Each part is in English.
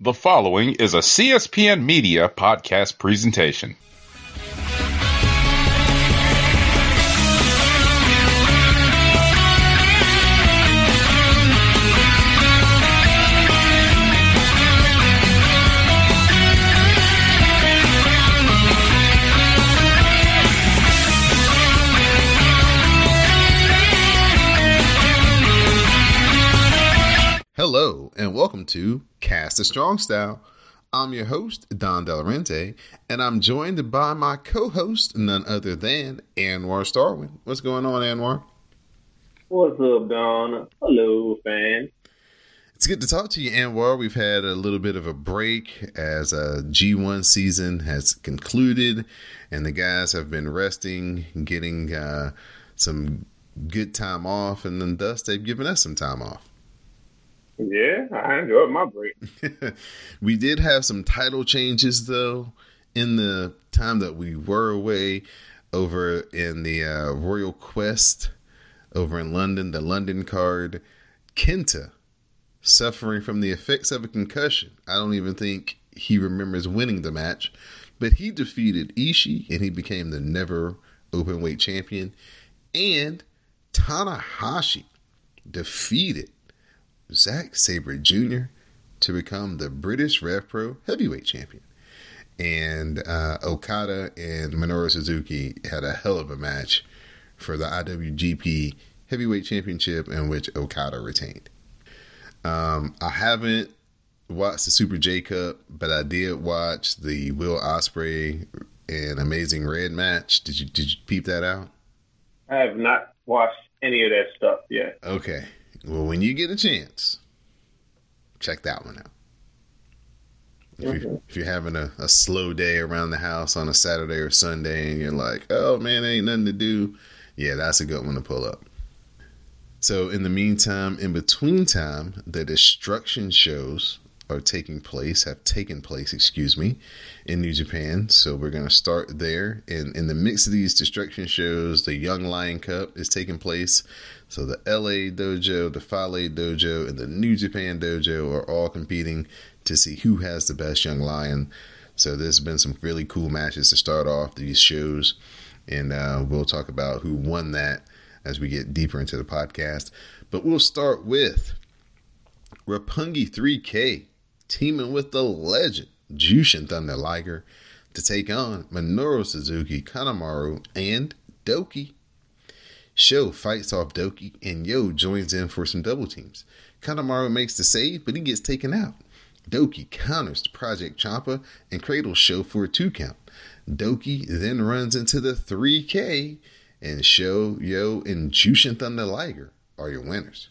The following is a CSPN Media podcast presentation. Hello, and welcome to Cast a Strong Style. I'm your host, Don Delarente, and I'm joined by my co host, none other than Anwar Starwin. What's going on, Anwar? What's up, Don? Hello, fans. It's good to talk to you, Anwar. We've had a little bit of a break as a G1 season has concluded, and the guys have been resting, getting uh, some good time off, and then thus they've given us some time off. Yeah, I enjoyed my break. we did have some title changes though in the time that we were away over in the uh, Royal Quest over in London, the London card. Kenta suffering from the effects of a concussion. I don't even think he remembers winning the match, but he defeated Ishii and he became the never open weight champion. And Tanahashi defeated Zack Sabre Jr. to become the British Rev Pro Heavyweight Champion. And uh, Okada and Minoru Suzuki had a hell of a match for the IWGP Heavyweight Championship, in which Okada retained. Um, I haven't watched the Super J Cup, but I did watch the Will Ospreay and Amazing Red match. Did you did you peep that out? I have not watched any of that stuff yet. Okay. Well, when you get a chance, check that one out. If, you, if you're having a, a slow day around the house on a Saturday or Sunday and you're like, oh man, ain't nothing to do, yeah, that's a good one to pull up. So, in the meantime, in between time, the destruction shows are taking place, have taken place, excuse me, in New Japan. So, we're going to start there. And in the mix of these destruction shows, the Young Lion Cup is taking place. So, the LA Dojo, the Fale Dojo, and the New Japan Dojo are all competing to see who has the best Young Lion. So, there's been some really cool matches to start off these shows. And uh, we'll talk about who won that as we get deeper into the podcast. But we'll start with Roppongi 3K teaming with the legend Jushin Thunder Liger to take on Minoru Suzuki, Kanemaru, and Douki. Sho fights off Douki, and Yo joins in for some double teams. Kanemaru makes the save, but he gets taken out. Douki counters the Project Champa and cradles Sho for a two count. Douki then runs into the 3K, and Sho, Yo, and Jushin Thunder Liger are your winners.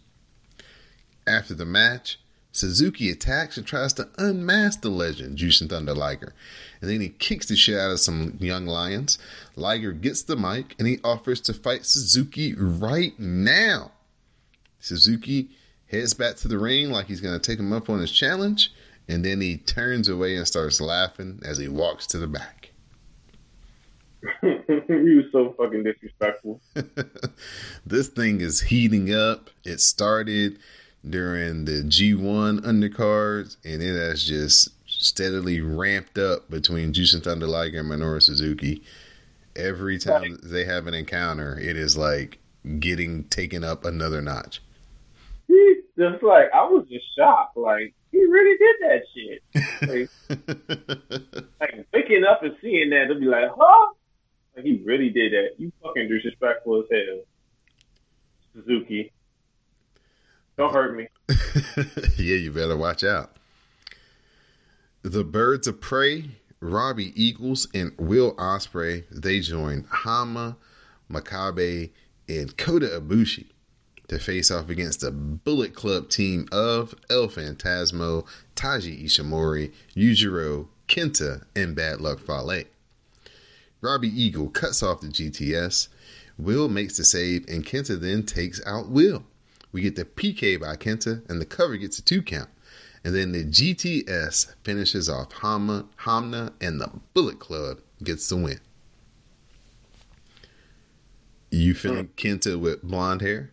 After the match, Suzuki attacks and tries to unmask the legend, Jushin Thunder Liger. And then he kicks the shit out of some young lions. Liger gets the mic and he offers to fight Suzuki right now. Suzuki heads back to the ring like he's going to take him up on his challenge. And then he turns away and starts laughing as he walks to the back. he was so fucking disrespectful. this thing is heating up. It started during the G1 undercards, and it has just steadily ramped up between Jushin Thunder Liger and Minoru Suzuki. Every time they have an encounter, it is like getting taken up another notch. He just like I was just shocked. Like he really did that shit. Like, like waking up and seeing that, they'll be like, huh? Like he really did that. You fucking disrespectful as hell, Suzuki. Don't hurt me. yeah, you better watch out. The Birds of Prey, Robbie Eagles, and Will Ospreay they join Honma, Makabe, and Kota Ibushi to face off against the Bullet Club team of El Phantasmo, Taiji Ishimori, Yujiro, Kenta, and Bad Luck Fale. Robbie Eagle cuts off the GTS. Will makes the save, and Kenta then takes out Will. We get the PK by Kenta, and the cover gets a two count. And then the GTS finishes off Honma, Honma, and the Bullet Club gets the win. You feeling Kenta with blonde hair?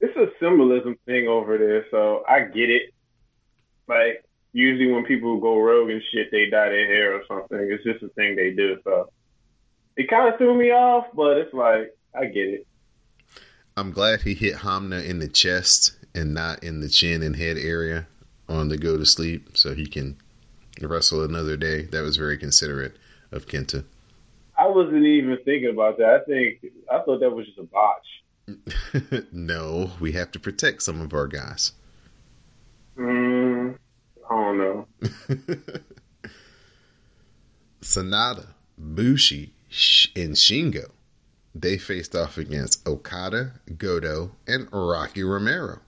It's a symbolism thing over there, so I get it. Like usually when people go rogue and shit, they dye their hair or something. It's just a thing they do. So it kind of threw me off, but it's like I get it. I'm glad he hit Honma in the chest and not in the chin and head area on the go to sleep, so he can wrestle another day. That was very considerate of Kenta. I wasn't even thinking about that. I think I thought that was just a botch. no, we have to protect some of our guys. Mm, I don't know. Sanada, Bushi, and Shingo. They faced off against Okada, Goto, and Rocky Romero.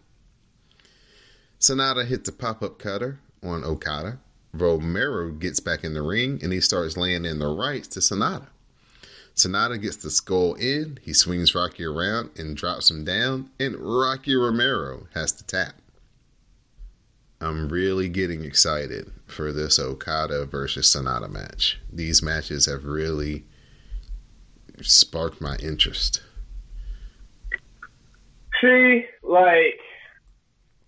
Sanada hits a pop up cutter on Okada. Romero gets back in the ring and he starts laying in the rights to Sanada. Sanada gets the Skull End, he swings Rocky around and drops him down, and Rocky Romero has to tap. I'm really getting excited for this Okada versus Sanada match. These matches have really sparked my interest. See, like,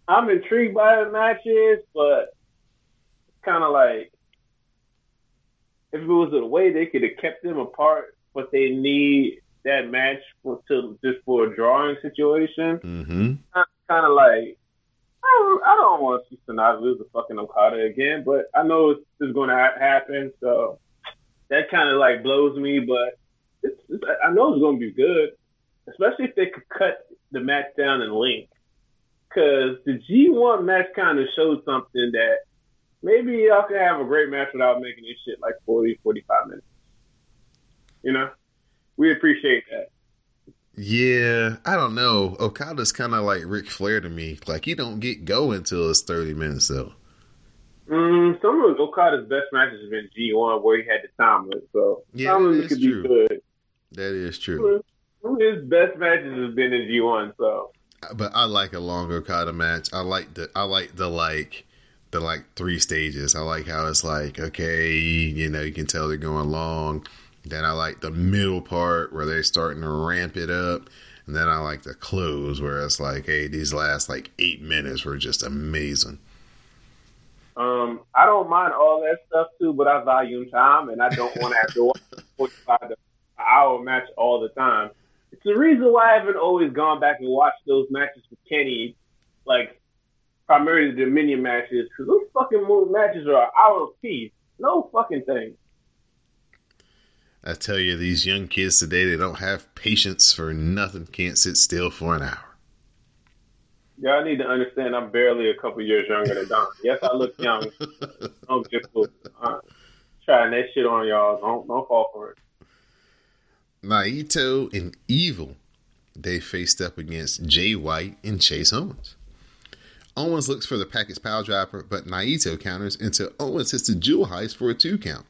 I'm intrigued by the matches, but it's kind of like if it was a way they could have kept them apart, but they need that match for to just for a drawing situation. Mm-hmm. Kind of like I don't, I don't want to see Sanada lose the fucking Okada again, but I know it's, it's going to ha- happen, so that kind of like blows me. But it's, it's, I know it's going to be good, especially if they could cut the match down in length. Because the G1 match kind of showed something that maybe y'all can have a great match without making this shit like 40, 45 minutes. You know, we appreciate that. Yeah, I don't know. Okada's kind of like Ric Flair to me. Like he don't get going until it's thirty minutes though. Mm, some of Okada's best matches have been G1 where he had the timeless. So yeah, some of it could true. be good. That is true. His best matches have been in G1. So, but I like a longer Okada match. I like the I like the like the like three stages. I like how it's like okay, you know, you can tell they're going long. Then I like the middle part where they're starting to ramp it up. And then I like the close where it's like, hey, these last like eight minutes were just amazing. Um, I don't mind all that stuff too, but I value time and I don't want to have to watch a 45 hour match all the time. It's the reason why I haven't always gone back and watched those matches with Kenny, like primarily the Dominion matches, because those fucking matches are an hour piece. No fucking thing. I tell you, these young kids today, they don't have patience for nothing. Can't sit still for an hour. Y'all need to understand I'm barely a couple years younger than Don. Yes, I look young. Don't just. Uh, trying that shit on y'all. Don't don't fall for it. Naito and Evil, they faced up against Jay White and Chase Owens. Owens looks for the package piledriver, but Naito counters until Owens hits the jewel heist for a two count.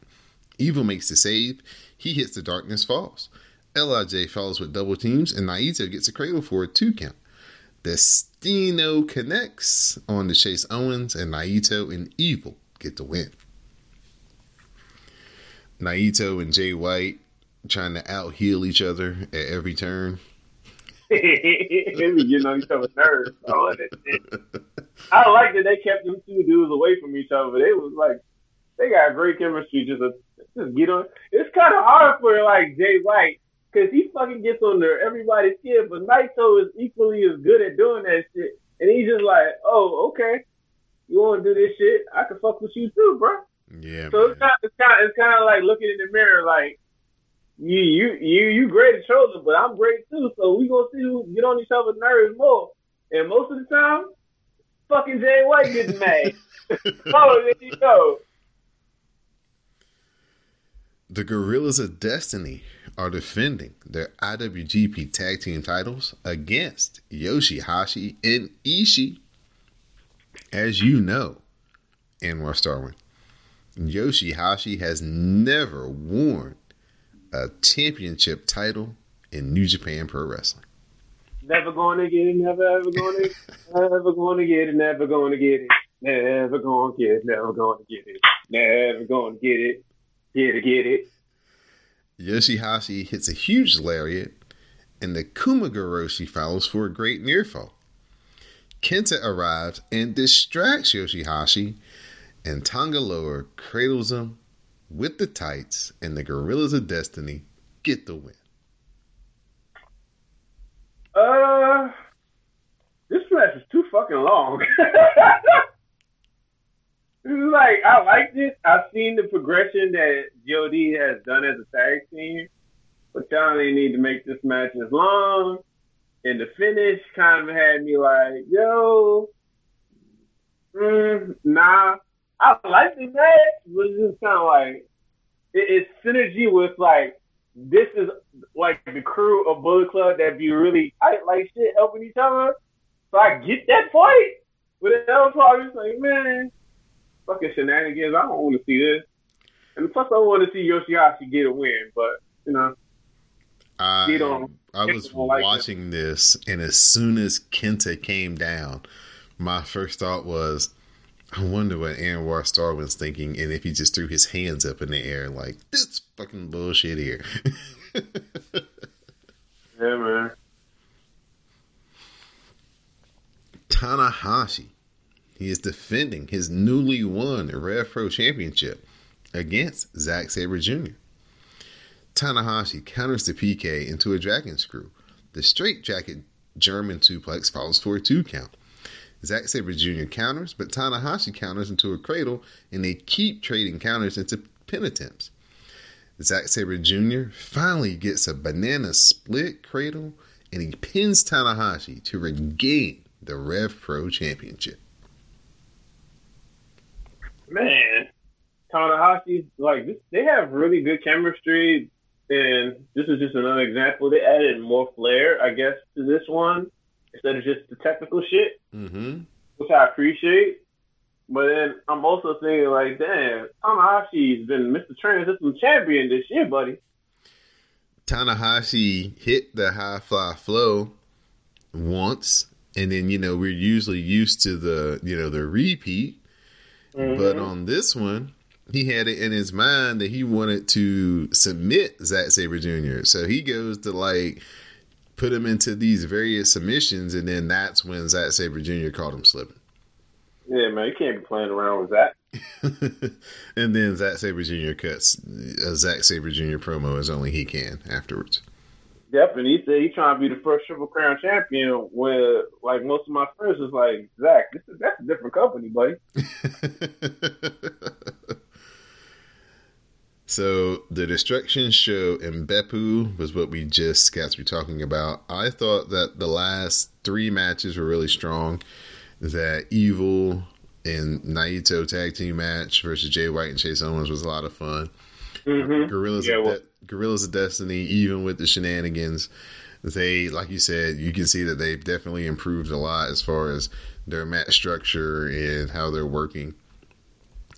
Evil makes the save. He hits the darkness falls. LIJ follows with double teams, and Naito gets a cradle for a two count. Destino connects on the Chase Owens, and Naito and Evil get the win. Naito and Jay White trying to out heel each other at every turn. Maybe getting on each other's nerves. I like that they kept them two dudes away from each other. They was like, they got great chemistry. Just a, just get on. It's kind of hard for like Jay White because he fucking gets under everybody's skin, but Naito is equally as good at doing that shit. And he's just like, oh, okay, you want to do this shit? I can fuck with you too, bro. Yeah. So it's kind, it's kind, it's kind of like looking in the mirror, like you, you, you, you great at shoulder, but I'm great too. So we gonna see who get on each other's nerves more. And most of the time, fucking Jay White gets mad. oh, there you go. The Guerrillas of Destiny are defending their IWGP Tag Team titles against Yoshihashi and Ishii. As you know, Anwar Starwin, Yoshihashi has never worn a championship title in New Japan Pro Wrestling. Never going to get it, never ever going to, get it, never going to get it, never going to get it, never going to get it, never going to get it, never going to get it, get it, get it. Yoshihashi hits a huge lariat, and the Kumagoroshi follows for a great near fall. Kenta arrives and distracts Yoshihashi, and Tonga Loa cradles him with the tights, and the Guerrillas of Destiny get the win. Uh, this match is too fucking long. Like I liked it. I've seen the progression that Jody has done as a tag team, but y'all didn't need to make this match as long. And the finish kind of had me like, yo, mm, nah. I like the match, but it's just kind of like it, it's synergy with like this is like the crew of Bullet Club that be really tight like shit, helping each other. So I get that point, but the other part is like, man fucking shenanigans. I don't want to see this. And plus, I want to see Yoshihashi get a win. But you know, I, I was like watching this, and as soon as Kenta came down, my first thought was, I wonder what Anwar Star was thinking, and if he just threw his hands up in the air like this fucking bullshit here. yeah, man. Tanahashi he is defending his newly won Rev Pro Championship against Zack Sabre Jr. Tanahashi counters the PK into a dragon screw. The straight jacket German suplex falls for a two count. Zack Sabre Jr. counters, but Tanahashi counters into a cradle, and they keep trading counters into pin attempts. Zack Sabre Jr. finally gets a banana split cradle, and he pins Tanahashi to regain the Rev Pro Championship man, Tanahashi, like they have really good chemistry, and this is just another example. They added more flair, I guess, to this one instead of just the technical shit, mm-hmm. which I appreciate. But then I'm also thinking, like, damn, Tanahashi's been Mr. Trans champion this year, buddy. Tanahashi hit the high fly flow once, and then you know we're usually used to the you know the repeat Mm-hmm. But on this one, he had it in his mind that he wanted to submit Zack Sabre Jr. So he goes to like put him into these various submissions, and then that's when Zack Sabre Jr. caught him slipping. Yeah, man, you can't be playing around with that. and then Zack Sabre Jr. cuts a Zack Sabre Jr. promo as only he can afterwards. Yep, and he said he's trying to be the first Triple Crown champion. Where like most of my friends was like, Zach, this is that's a different company, buddy. so the Destruction Show in Beppu was what we just got to be talking about. I thought that the last three matches were really strong. That Evil and Naito tag team match versus Jay White and Chase Owens was a lot of fun. Mm-hmm. Guerrillas, yeah, well, De- Guerrillas of Destiny, even with the shenanigans, they, like you said, you can see that they've definitely improved a lot as far as their match structure and how they're working.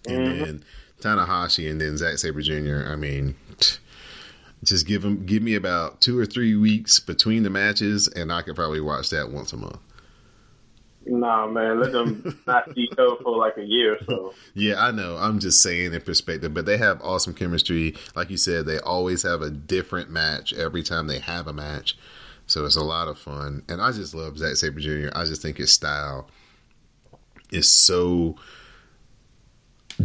And mm-hmm. then Tanahashi and then Zack Sabre Jr. I mean, just give them, give me about two or three weeks between the matches, and I could probably watch that once a month. Nah, man, let them not see her for like a year or so. Yeah, I know. I'm just saying in perspective, but they have awesome chemistry. Like you said, they always have a different match every time they have a match. So it's a lot of fun. And I just love Zack Sabre Jr. I just think his style is so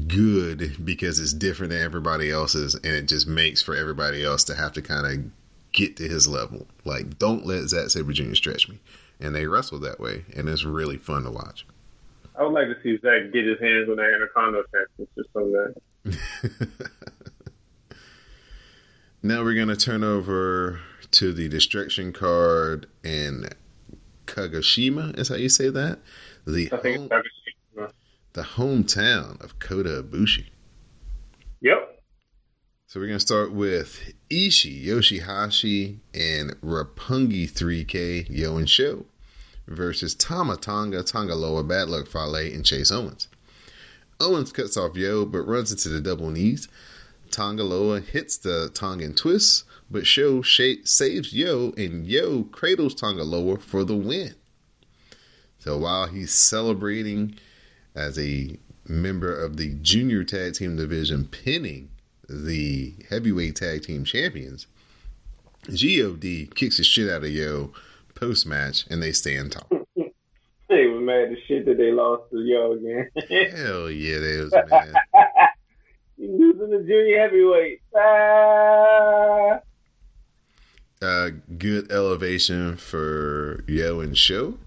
good because it's different than everybody else's and it just makes for everybody else to have to kind of get to his level. Like, don't let Zack Sabre Jr. stretch me and they wrestle that way, and it's really fun to watch. I would like to see Zack get his hands on that Anaconda someday. now we're gonna turn over to the destruction card in Kagoshima. Is how you say that? The home, the hometown of Kota Ibushi. Yep. So we're gonna start with Ishii Yoshihashi, and Roppongi 3K Yo and Sho versus Tama Tonga, Tonga Loa, Bad Luck Fale, and Chase Owens. Owens cuts off Yo but runs into the double knees. Tonga Loa hits the Tongan twist, but Sho saves Yo and Yo cradles Tonga Loa for the win. So while he's celebrating as a member of the junior tag team division, pinning the heavyweight tag team champions, God kicks the shit out of Yo post match, and they stand tall. they man, mad as shit that they lost to Yo again. Hell yeah, they was mad. Losing the junior heavyweight. Ah. Uh, good elevation for Yo and Sho.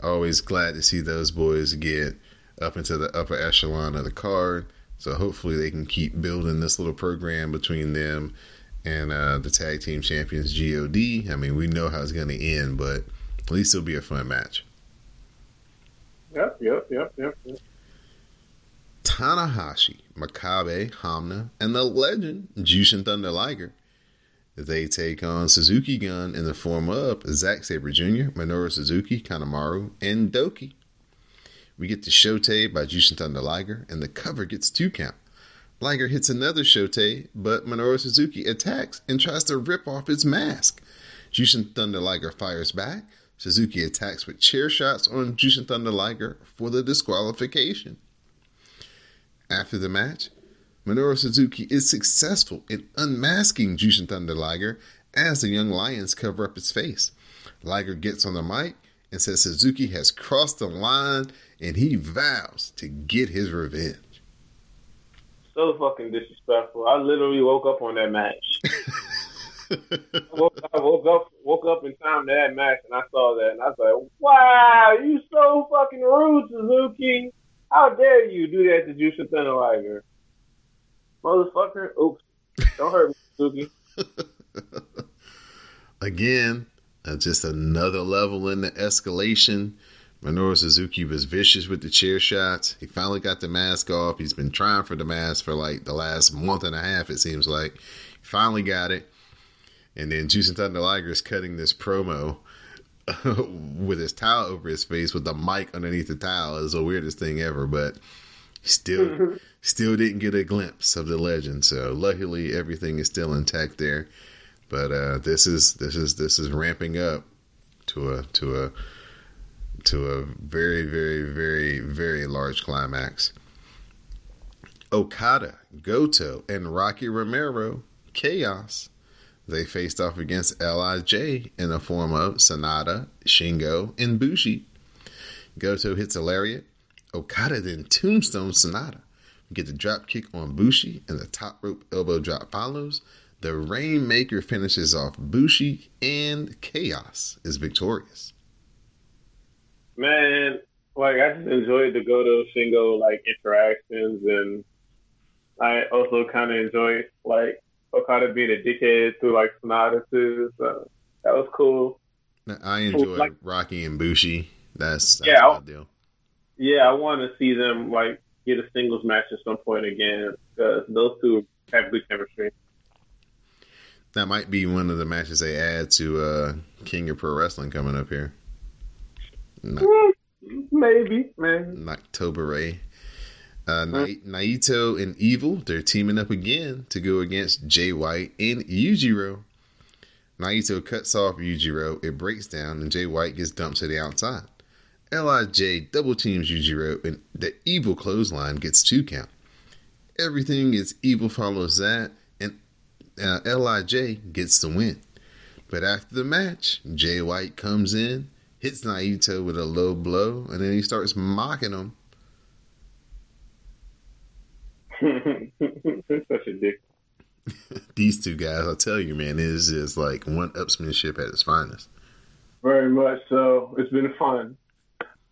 Always glad to see those boys get up into the upper echelon of the card. So hopefully they can keep building this little program between them and uh, the tag team champions God. I mean, we know how it's going to end, but at least it'll be a fun match. Yep, yep, yep, yep. yep. Tanahashi, Makabe, Honma, and the legend Jushin Thunder Liger. They take on Suzuki Gun in the form of Zack Sabre Jr., Minoru Suzuki, Kanemaru, and Douki. We get the Shotei by Jushin Thunder Liger, and the cover gets two count. Liger hits another Shotei, but Minoru Suzuki attacks and tries to rip off his mask. Jushin Thunder Liger fires back. Suzuki attacks with chair shots on Jushin Thunder Liger for the disqualification. After the match, Minoru Suzuki is successful in unmasking Jushin Thunder Liger as the young lions cover up his face. Liger gets on the mic and says Suzuki has crossed the line and he vows to get his revenge. So fucking disrespectful. I literally woke up on that match. I, woke, I woke up woke up in time to that match and I saw that and I was like, Wow, you so fucking rude, Suzuki. How dare you do that to Jushin Thunder Liger? Motherfucker. Oops. Don't hurt me, Suzuki. Again, uh, just another level in the escalation. Minoru Suzuki was vicious with the chair shots. He finally got the mask off. He's been trying for the mask for like the last month and a half, it seems like. He finally got it. And then Jushin Thunder Liger is cutting this promo with his towel over his face with the mic underneath the towel. It's the weirdest thing ever, but still still didn't get a glimpse of the legend. So luckily everything is still intact there. But uh, this is this is this is ramping up to a to a to a very very very very large climax. Okada, Goto, and Rocky Romero, Chaos. They faced off against Lij in the form of Sanada, Shingo, and Bushi. Goto hits a lariat. Okada then tombstone Sanada. We get the drop kick on Bushi, and the top rope elbow drop follows. The Rainmaker finishes off Bushi, and Chaos is victorious. Man, like I just enjoyed the Goto Shingo like interactions, and I also kind of enjoyed like Okada being a dickhead to like Sanada too. So that was cool. I enjoy like, Rocky and Bushi. That's, that's yeah, my deal. Yeah, I want to see them like get a singles match at some point again because those two have good chemistry. That might be one of the matches they add to uh, King of Pro Wrestling coming up here. Not, Maybe, man. October Ray. Uh, Na- Naito and Evil, they're teaming up again to go against Jay White and Yujiro. Naito cuts off Yujiro, it breaks down, and Jay White gets dumped to the outside. Lij double teams Yujiro, and the Evil clothesline gets two count. Everything is Evil follows that, uh, Lij gets the win. But after the match, Jay White comes in, hits Naito with a low blow, and then he starts mocking him. Such a dick. These two guys, I'll tell you, man, is just like one upsmanship at its finest. Very much so. It's been fun.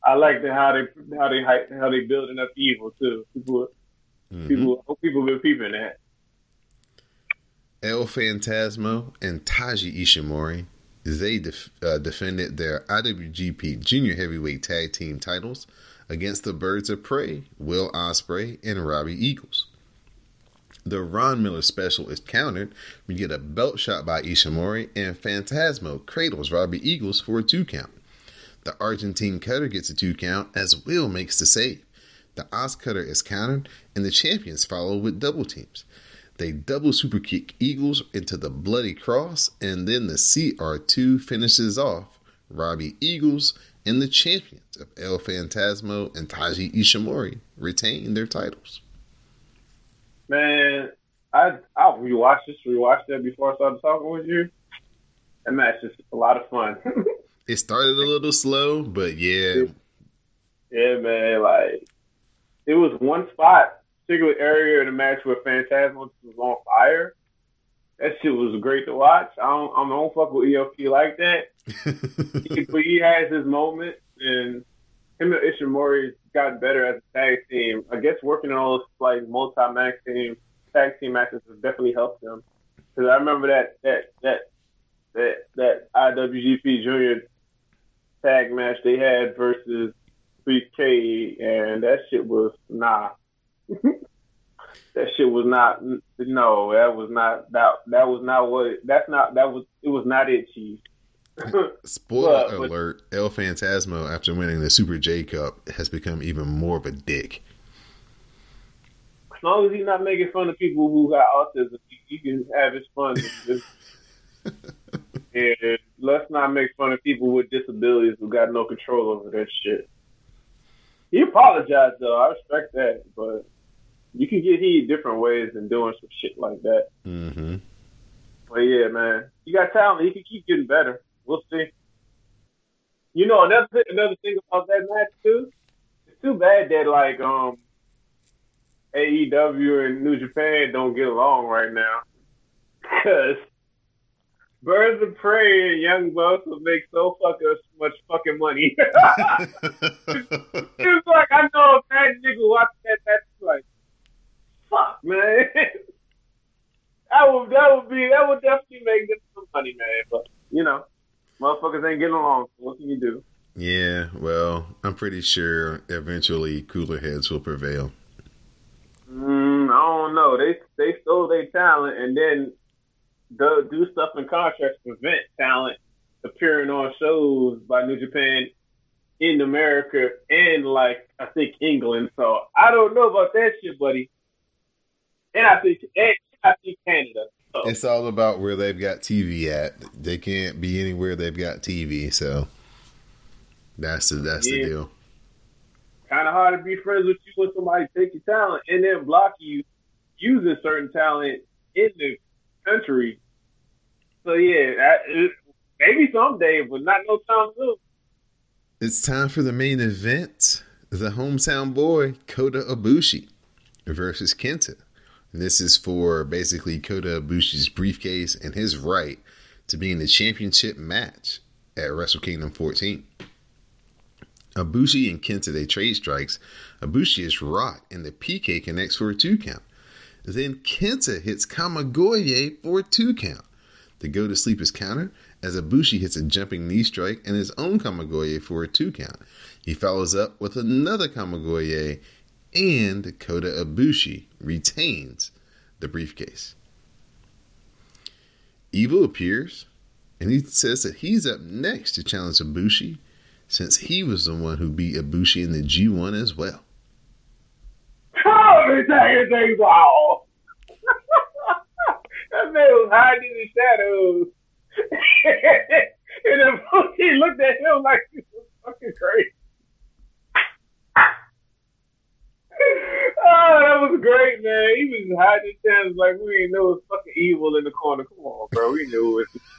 I like the how they how they how they building up evil too. People, mm-hmm. people, people been peeping that. El Phantasmo and Taiji Ishimori they def- uh, defended their IWGP Junior Heavyweight Tag Team titles against the Birds of Prey, Will Ospreay and Robbie Eagles. The Ron Miller special is countered. We get a belt shot by Ishimori, and Phantasmo cradles Robbie Eagles for a two count. The Argentine cutter gets a two count as Will makes the save. The OsCutter is countered, and the champions follow with double teams. They double super kick Eagles into the bloody cross, and then the CR2 finishes off Robbie Eagles and the champions of El Phantasmo and Taiji Ishimori retain their titles. Man, I I rewatched this, rewatched that before I started talking with you. That match is a lot of fun. it started a little slow, but yeah, Yeah, man. Like it was one spot, particular area of the match where Phantasmo was on fire. That shit was great to watch. I don't, I don't fuck with ELP like that. but he has his moment, and him and Ishimori got better as a tag team. I guess working on those like multi match team tag team matches has definitely helped them. Because I remember that that that that that IWGP Junior tag match they had versus 3K, and that shit was nah. that shit was not no, that was not that that was not what that's not that was it was not it, Chief. Spoiler but, alert: El Phantasmo, after winning the Super J Cup, has become even more of a dick. As long as he's not making fun of people who got autism, he, can have his fun. and let's not make fun of people with disabilities who got no control over that shit. He apologized though. I respect that, but you can get heat different ways than doing some shit like that. Mm-hmm. But yeah, man, you got talent. You can keep getting better. We'll see. You know, another thing, another thing about that match too. It's too bad that like um AEW and New Japan don't get along right now because Birds of Prey and Young Bucks will make so fucking much fucking money. it's like I know a bad nigga watching that. That's like, fuck, man. that would that would be that would definitely make them some money, man. But you know, motherfuckers ain't getting along. So what can you do? Yeah, well, I'm pretty sure eventually cooler heads will prevail. Mm, I don't know. They they stole their talent and then do, do stuff in contracts to prevent talent appearing on shows by New Japan in America and like I think England. So I don't know about that shit, buddy. And I think and I think Canada. So. It's all about where they've got TV at. They can't be anywhere they've got TV. So that's the that's yeah. the deal. Kind of hard to be friends with you when somebody take your talent and then block you using certain talent in the country. So yeah, maybe someday, but not no time soon. It's time for the main event: the hometown boy Kota Ibushi versus Kenta. This is for basically Kota Ibushi's briefcase and his right to be in the championship match at Wrestle Kingdom 14. Ibushi and Kenta they trade strikes. Ibushi is rocked and the PK connects for a two count. Then Kenta hits Kamigoye for a two count. The go to sleep is counter as Ibushi hits a jumping knee strike and his own Kamigoye for a two count. He follows up with another Kamigoye and Kota Ibushi retains the briefcase. Evil appears and he says that he's up next to challenge Ibushi since he was the one who beat Ibushi in the G1 as well. Oh, things off. that man was hiding in the shadows. and Ibushi looked at him like he was fucking crazy. Oh, that was great, man. He was hiding his hands like we didn't know it was fucking evil in the corner. Come on, bro. We knew it.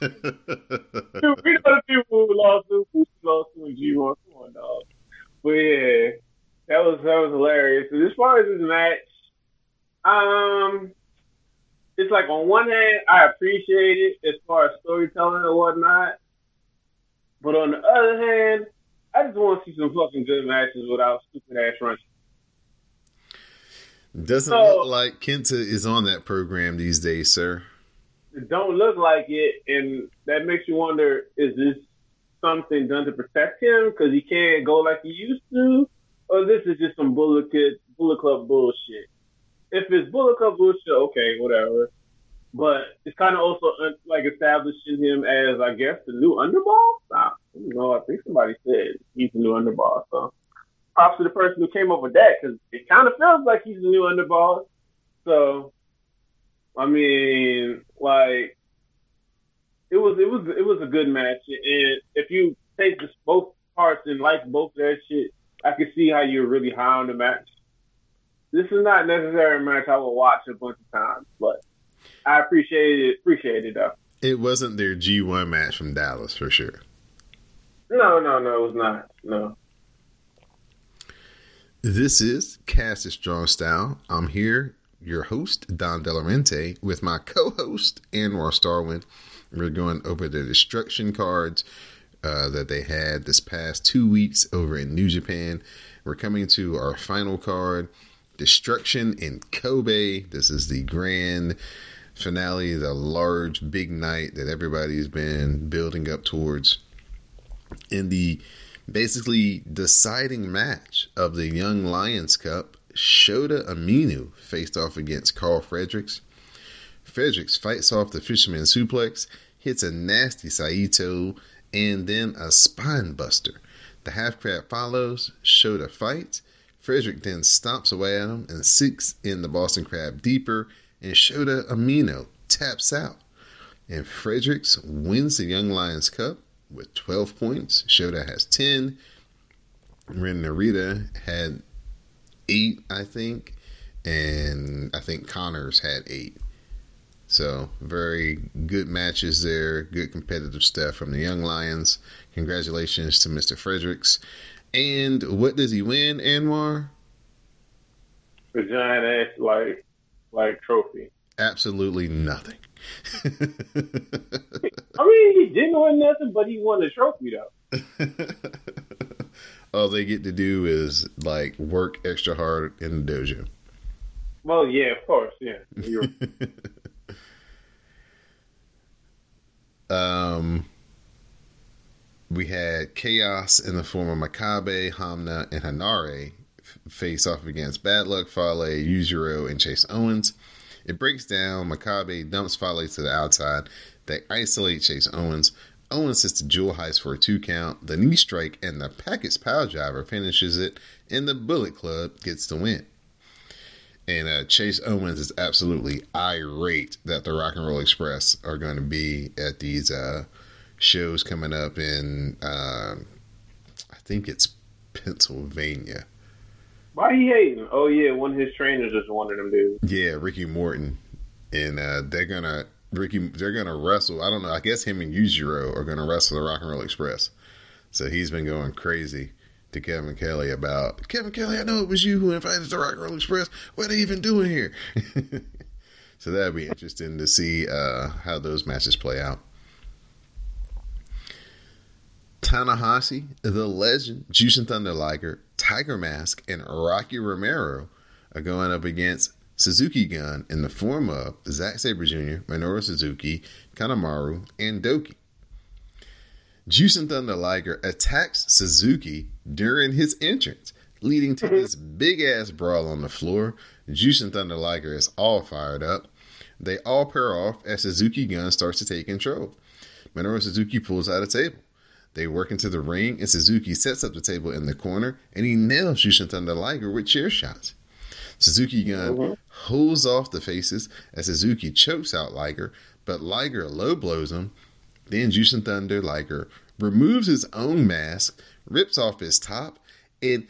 we know the people who lost to who lost to in G1. Come on, dog. But yeah, that was that was hilarious. And as far as this match, um, it's like on one hand, I appreciate it as far as storytelling and whatnot. But on the other hand, I just want to see some fucking good matches without stupid ass running. Doesn't so, look like Kenta is on that program these days, sir. It don't look like it, and that makes you wonder: is this something done to protect him because he can't go like he used to, or this is just some Bullet Kid, Bullet Club bullshit? If it's Bullet Club bullshit, okay, whatever. But it's kind of also uh, like establishing him as, I guess, the new underboss. I don't know. I think somebody said he's the new underboss. So props to the person who came up with that because it kind of feels like he's the new underboss. So, I mean, like it was, it was, it was a good match. And if you take just both parts and like both that shit, I can see how you're really high on the match. This is not necessarily a match I will watch a bunch of times, but I appreciate it. Appreciate it though. It wasn't their G1 match from Dallas for sure. No, no, no, it was not. No. This is Cast a Strong Style. I'm here, your host, Don Delarente, with my co host, Anwar Starwin. We're going over the destruction cards uh, that they had this past two weeks over in New Japan. We're coming to our final card, Destruction in Kobe. This is the grand finale, the large, big night that everybody's been building up towards. In the basically deciding match of the Young Lions Cup, Shota Umino faced off against Karl Fredericks. Fredericks fights off the Fisherman Suplex, hits a nasty Saito, and then a spine buster. The half crab follows, Shota fights. Frederick then stomps away at him and sinks in the Boston Crab deeper, and Shota Umino taps out. And Fredericks wins the Young Lions Cup with 12 points. Shota has 10. Ren Narita had 8, I think. And I think Connors had 8. So, very good matches there. Good competitive stuff from the Young Lions. Congratulations to Mr. Fredericks. And what does he win, Anwar? The giant ass like like trophy. Absolutely nothing. I mean, he didn't win nothing, but he won the trophy though. All they get to do is like work extra hard in the dojo. Well, yeah, of course, yeah. Um, we had chaos in the form of Makabe, Honma, and Henare face off against Bad Luck Fale, Yujiro, and Chase Owens. It breaks down. Makabe dumps Fale to the outside. They isolate Chase Owens. Owens hits the jewel heist for a two count. The knee strike and the package piledriver finishes it, and the Bullet Club gets the win. And uh, Chase Owens is absolutely irate that the Rock and Roll Express are going to be at these uh, shows coming up in, uh, I think it's Pennsylvania. Why he hating? Oh yeah, one of his trainers is one of them dudes. Yeah, Ricky Morton, and uh, they're gonna Ricky. They're gonna wrestle. I don't know. I guess him and Yujiro are gonna wrestle the Rock and Roll Express. So he's been going crazy to Kevin Kelly about Kevin Kelly. I know it was you who invited the Rock and Roll Express. What are they even doing here? so that'd be interesting to see uh, how those matches play out. Tanahashi, the legend, Jushin Thunder Liger, Tiger Mask, and Rocky Romero are going up against Suzuki Gun in the form of Zack Sabre Jr., Minoru Suzuki, Kanemaru, and Douki. Jushin Thunder Liger attacks Suzuki during his entrance, leading to this big ass brawl on the floor. Jushin Thunder Liger is all fired up. They all pair off as Suzuki Gun starts to take control. Minoru Suzuki pulls out a table. They work into the ring, and Suzuki sets up the table in the corner, and he nails Jushin Thunder Liger with chair shots. Suzuki Gun mm-hmm. holds off the faces as Suzuki chokes out Liger, but Liger low blows him. Then Jushin Thunder Liger removes his own mask, rips off his top, and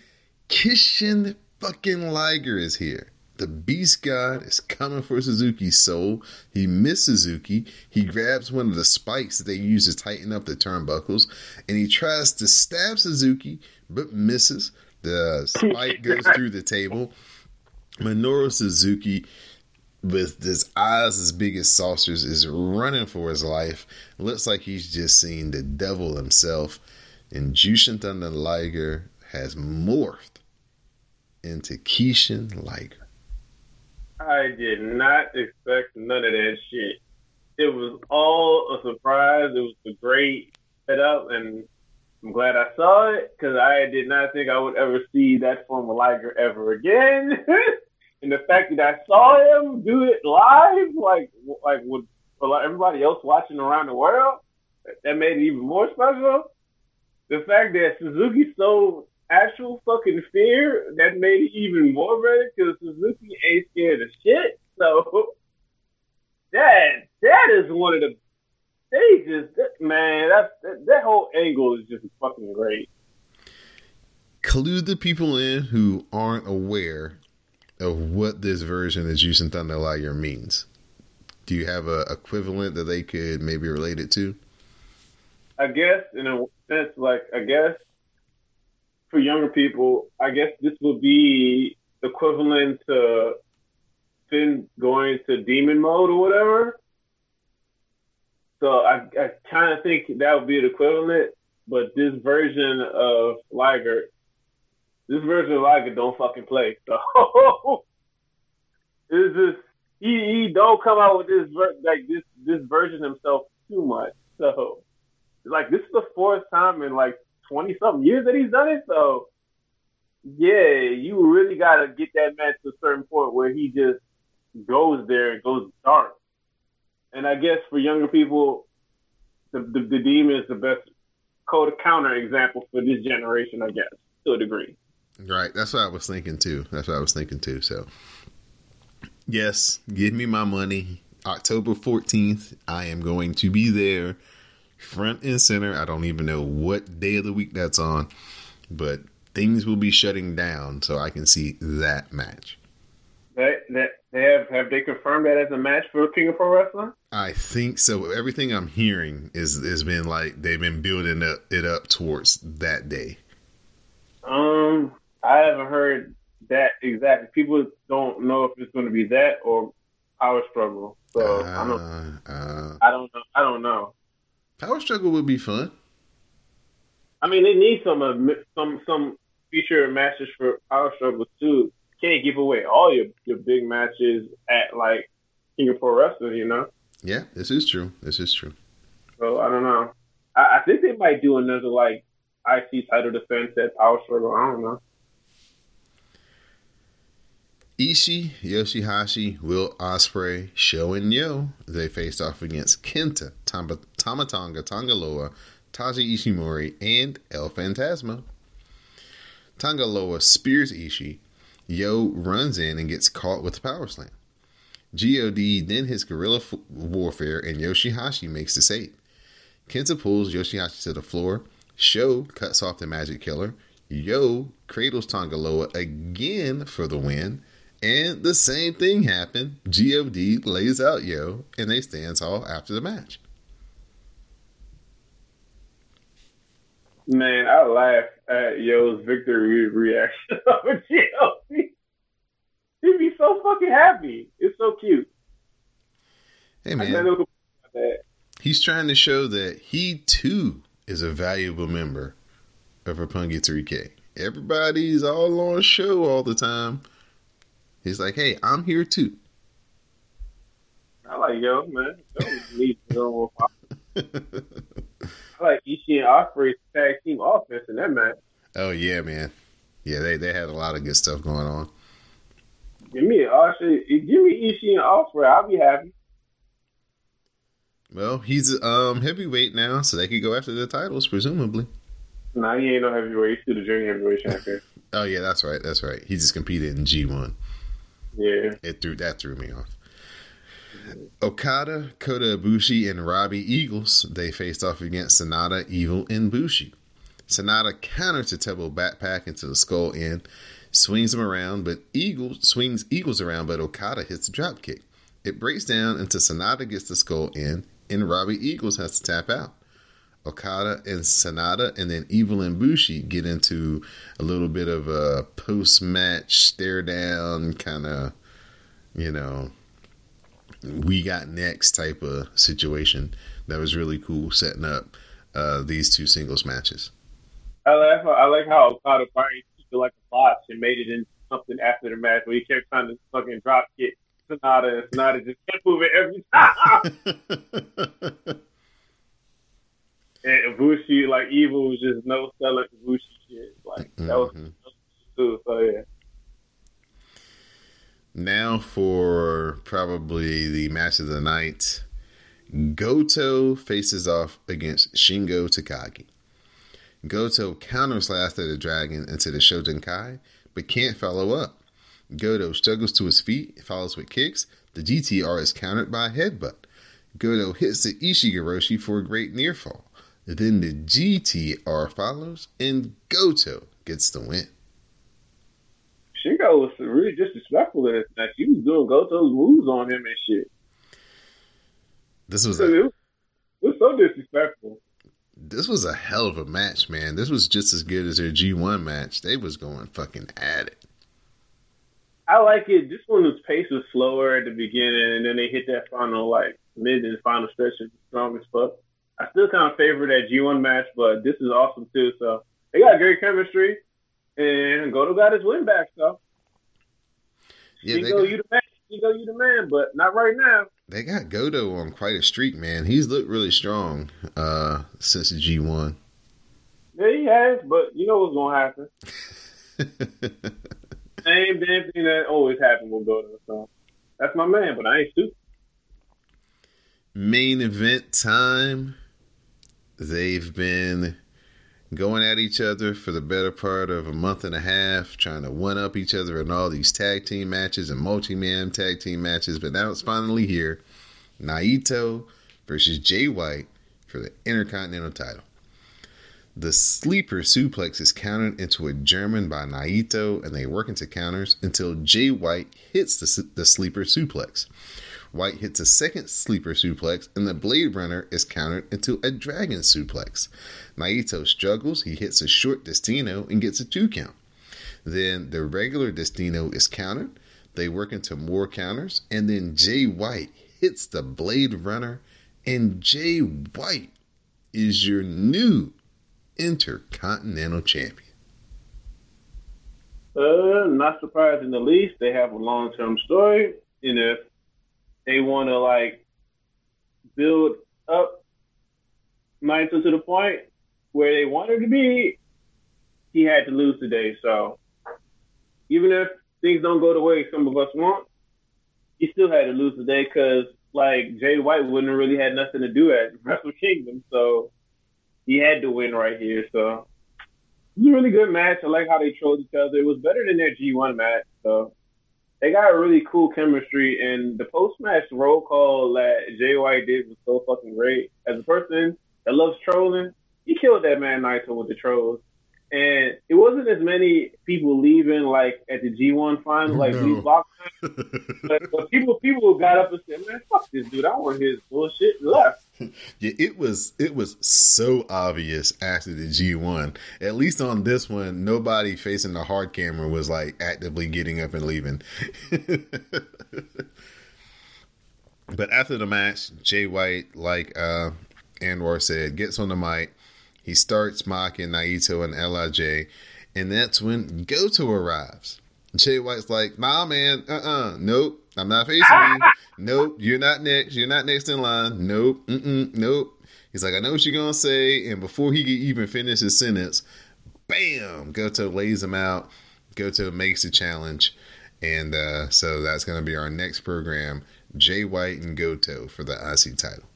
Kishin fucking Liger is here. The Beast God is coming for Suzuki's soul. He missed Suzuki. He grabs one of the spikes that they use to tighten up the turnbuckles, and he tries to stab Suzuki, but misses. The spike goes through the table. Minoru Suzuki, with his eyes as big as saucers, is running for his life. Looks like he's just seen the devil himself. And Jushin Thunder Liger has morphed into Kishin Liger. I did not expect none of that shit. It was all a surprise. It was a great setup, and I'm glad I saw it because I did not think I would ever see that form of Liger ever again. and the fact that I saw him do it live, like like with everybody else watching around the world, that made it even more special. The fact that Suzuki so actual fucking fear, that made it even more better because Suzuki ain't scared of shit. So that that is one of the they just that, man, that's that, that whole angle is just fucking great. Clue the people in who aren't aware of what this version of Jushin Thunder Liger means. Do you have a equivalent that they could maybe relate it to? I guess in a sense, like I guess for younger people, I guess this would be equivalent to Finn going to demon mode or whatever. So I, I kind of think that would be the equivalent. But this version of Liger, this version of Liger don't fucking play. So it's just he, he don't come out with this ver- like this this version himself too much. So like this is the fourth time in like twenty something years that he's done it. So yeah, you really gotta get that man to a certain point where he just goes there and goes dark. And I guess for younger people, the the, the demon is the best code counter example for this generation, I guess, to a degree. Right. That's what I was thinking too. That's what I was thinking too. So yes, give me my money. October 14th, I am going to be there front and center. I don't even know what day of the week that's on, but things will be shutting down so I can see that match. That that they have have they confirmed that as a match for King of Pro Wrestling? I think so. Everything I'm hearing is has been like they've been building up, it up towards that day. Um, I haven't heard that exactly. People don't know if it's going to be that or Power Struggle. So uh, I don't. Uh, I don't know. I don't know. Power Struggle would be fun. I mean, they need some uh, some some feature matches for Power Struggle too. Can't give away all your your big matches at like King of Pro Wrestling, you know. Yeah, this is true. This is true. So I don't know. I, I think they might do another like IC title defense at Power Struggle. I don't know. Ishii, Yoshihashi, Will Ospreay, Sho, and Yo. They faced off against Kenta, Tama, Tamatanga, Tanga Loa, Taiji Ishimori, and El Phantasmo. Tanga Loa spears Ishii. Yo runs in and gets caught with a power slam. God then hits guerrilla f- warfare, and Yoshihashi makes the save. Kenta pulls Yoshihashi to the floor. Sho cuts off the magic killer. Yo cradles Tanga Loa again for the win. And the same thing happened. God lays out Yo, and they stand tall after the match. Man, I laugh at Yo's victory reaction of God. He'd be so fucking happy. It's so cute. Hey man, he's trying to show that he too is a valuable member of Roppongi 3K. Everybody's all on show all the time He's like, hey, I'm here too. I like yo, man. Yo, I like Ishii and Ospreay's tag team offense in that match. Oh yeah, man. Yeah, they they had a lot of good stuff going on. Give me Ospreay, give me Ishii and Ospreay. I'll be happy. Well, he's um heavyweight now, so they could go after the titles, presumably. Nah, he ain't no heavyweight. He's still the junior heavyweight champion. oh yeah, that's right. That's right. He just competed in G one. Yeah. It threw that threw me off. Okada, Kota Ibushi, and Robbie Eagles, they faced off against Sanada, Evil, and Bushi. Sanada counters the Turbo Backpack into the skull end, swings him around, but Eagles swings Eagles around, but Okada hits a drop kick. It breaks down until Sanada gets the skull end, and Robbie Eagles has to tap out. Okada and Sanada, and then Evil and Bushi get into a little bit of a post match stare down kind of, you know, we got next type of situation. That was really cool setting up uh, these two singles matches. I like how, I like how Okada probably took like a botch and made it into something after the match where he kept trying to fucking drop kick Sanada and Sanada just kept moving every time. and Bushi, like Evil was just no selling Bushi shit. Like that was mm-hmm. too. So yeah. Now for probably the match of the night. Goto faces off against Shingo Takagi. Goto counters Last of the Dragon into the Shoten Kai, but can't follow up. Goto struggles to his feet, follows with kicks. The GTR is countered by a headbutt. Goto hits the Ushigoroshi for a great near fall. Then the GTR follows, and Goto gets the win. Shingo was really disrespectful in this match. He was doing Goto's moves on him and shit. This was a, it was so disrespectful. this was a hell of a match, man. This was just as good as their G1 match. They was going fucking at it. I like it. This one's pace was slower at the beginning, and then they hit that final like mid and final stretch is strong as fuck. I still kind of favor that G1 match, but this is awesome too. So they got great chemistry, and Goto got his win back. So Yeah, Shingo, got, you the man. Shingo, you the man, but not right now. they got Goto on quite a streak, man. He's looked really strong uh, since the G1. Yeah, he has, but you know what's gonna happen. Same damn thing that always happened with Goto. So that's my man, but I ain't stupid. Main event time. They've been going at each other for the better part of a month and a half, trying to one up each other in all these tag team matches and multi man tag team matches. But now it's finally here Naito versus Jay White for the Intercontinental title. The sleeper suplex is countered into a German by Naito, and they work into counters until Jay White hits the, the sleeper suplex. White hits a second sleeper suplex, and the Blade Runner is countered into a Dragon suplex. Naito struggles, he hits a short Destino and gets a two count. Then the regular Destino is countered, they work into more counters, and then Jay White hits the Blade Runner, and Jay White is your new Intercontinental Champion. Uh, not surprised in the least. They have a long term story, and if they want to like build up Naito to the point where they wanted to be, he had to lose today. So even if things don't go the way some of us want, he still had to lose today because like Jay White wouldn't have really had nothing to do at Wrestle Kingdom, so he had to win right here. So it was a really good match. I like how they trolled each other. It was better than their G1 match. So they got a really cool chemistry. And the post match roll call that Jay White did was so fucking great. As a person that loves trolling, he killed that man Naito with the trolls. And it wasn't as many people leaving like at the G1 final, like No. these box but, but people people got up and said, "Man, fuck this dude! I want his bullshit." Left. Yeah, it was it was so obvious after the G one. At least on this one, nobody facing the hard camera was like actively getting up and leaving. but after the match, Jay White, like uh Anwar said, gets on the mic. He starts mocking Naito and Lij, and that's when Goto arrives. Jay White's like, "Nah, man, uh, uh nope, I'm not facing you. Nope, you're not next. You're not next in line. Nope, mm-mm, nope." He's like, "I know what you're gonna say," and before he could even finish his sentence, bam, Goto lays him out. Goto makes the challenge, and uh, so that's gonna be our next program: Jay White and Goto for the IC title.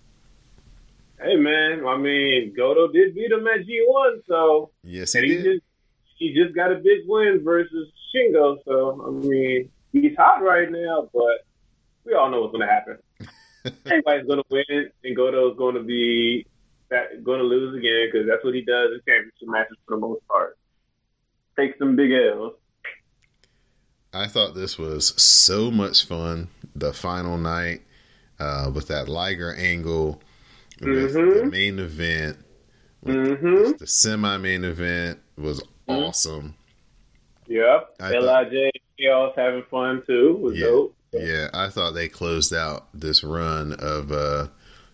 Hey man, I mean, Goto did beat him at G1, so Yes, he he did. just he just got a big win versus Shingo. So I mean, he's hot right now, but we all know what's going to happen. Everybody's going to win, and Goto's going to be going to lose again because that's what he does in championship matches for the most part. Takes some big L's. I thought this was so much fun. The final night uh, with that Liger angle, the Mhm. main event, Mm-hmm. the semi-main event was awesome. Yep. I Lij Chaos having fun too was Yeah. dope. Yeah, I thought they closed out this run of uh,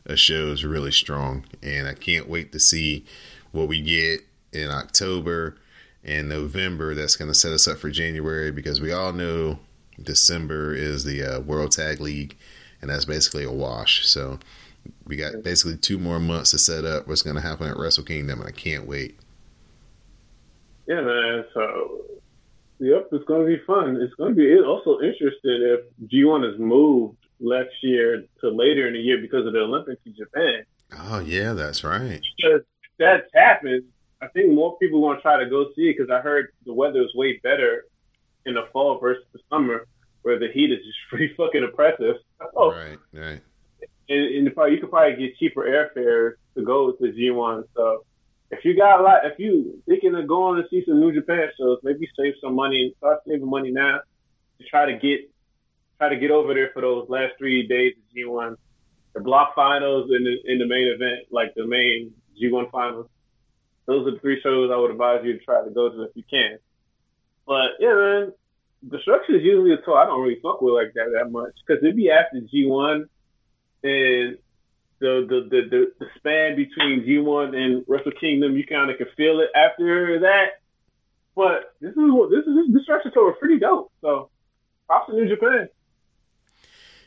a shows really strong, and I can't wait to see what we get in October and November. That's going to set us up for January because we all know December is the uh, World Tag League, and that's basically a wash. So we got basically two more months to set up what's going to happen at Wrestle Kingdom, and I can't wait. Yeah, man. So, yep, it's going to be fun. It's going to be also interesting if G1 is moved next year to later in the year because of the Olympics in Japan. Oh yeah, that's right. Because if that's happened, I think more people want to try to go see it because I heard the weather is way better in the fall versus the summer, where the heat is just pretty fucking oppressive. Oh, Right, right. And, and probably, uh, you could probably get cheaper airfares to go to G1. So if you got a lot, if you thinking of going to see some New Japan shows, maybe save some money and start saving money now to try to get try to get over there for those last three days of G1, the block finals and the, in the main event, like the main G1 finals. Those are the three shows I would advise you to try to go to if you can. But yeah, man, Destruction is usually a tour I don't really fuck with like that that much because it'd be after G1 and the the, the the the span between G1 and Wrestle Kingdom, you kind of can feel it after that. But this is what this is this Destruction tour was pretty dope. So props to New Japan.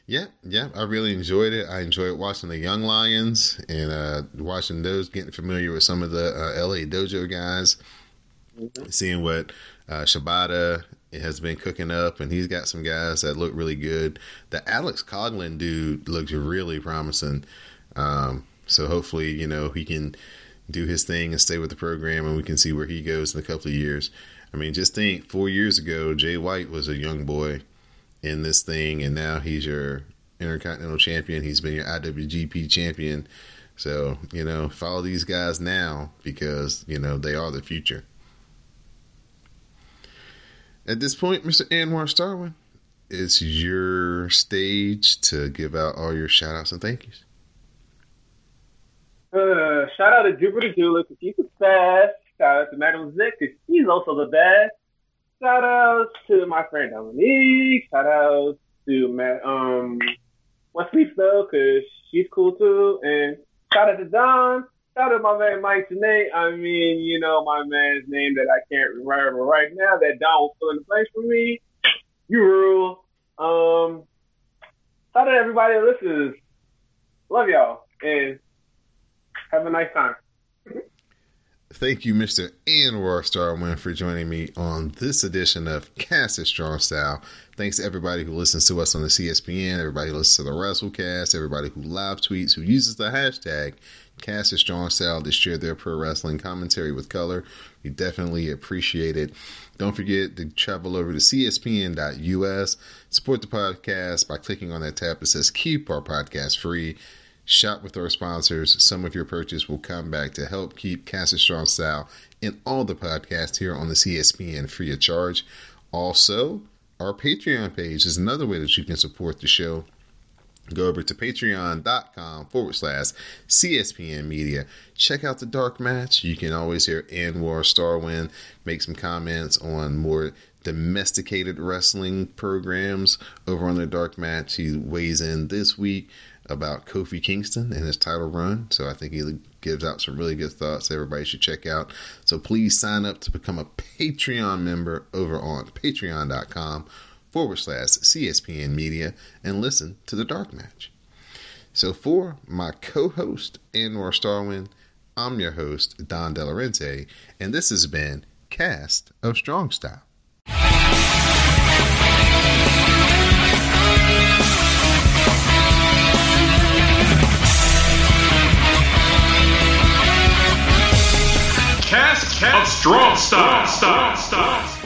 Yeah, yeah, I really enjoyed it. I enjoyed watching the Young Lions and uh, watching those, getting familiar with some of the uh, LA Dojo guys, mm-hmm. seeing what uh, Shibata has been cooking up, and he's got some guys that look really good. The Alex Coughlin dude looks really promising. Um, so hopefully, you know, he can do his thing and stay with the program, and we can see where he goes in a couple of years. I mean, just think, four years ago, Jay White was a young boy in this thing, and now he's your Intercontinental Champion. He's been your IWGP Champion. So, you know, follow these guys now because, you know, they are the future. At this point, Mr. Anwar Starwin, it's your stage to give out all your shout outs and thank yous. Uh, shout out to Jupiter Dula because he's the best. Shout out to Madam Zick because he's also the best. Shout out to my friend Dominique. Shout out to Matt, um, Wesley though because she's cool too. And shout out to Don. Shout out my man Mike Tanay. I mean, you know, my man's name that I can't remember right now that Don will fill in the place for me. You rule. Um, shout out everybody that listens. Love y'all. And have a nice time. Thank you, Mr. Anwar Starwin, for joining me on this edition of Cast Strong Style. Thanks to everybody who listens to us on the CSPN, everybody who listens to the WrestleCast, everybody who live tweets, who uses the hashtag Cast of Strong Style to share their pro wrestling commentary with color. We definitely appreciate it. Don't forget to travel over to cspn.us, support the podcast by clicking on that tab that says Keep Our Podcast Free Shop with our sponsors. Some of your purchase will come back to help keep Cast of Strong Style and all the podcasts here on the CSPN free of charge. Also, our Patreon page is another way that you can support the show. Go over to patreon.com forward slash CSPN media. Check out the dark match. You can always hear Anwar Starwin make some comments on more domesticated wrestling programs over on the dark match. He weighs in this week about Kofi Kingston and his title run. So I think he gives out some really good thoughts everybody should check out. So please sign up to become a Patreon member over on patreon.com forward slash CSPN media and listen to the dark match. So for my co-host Anwar Starwin, I'm your host Don Delarente, and this has been Cast of Strong Style. Cast, Cast Strong Style. Style. Style.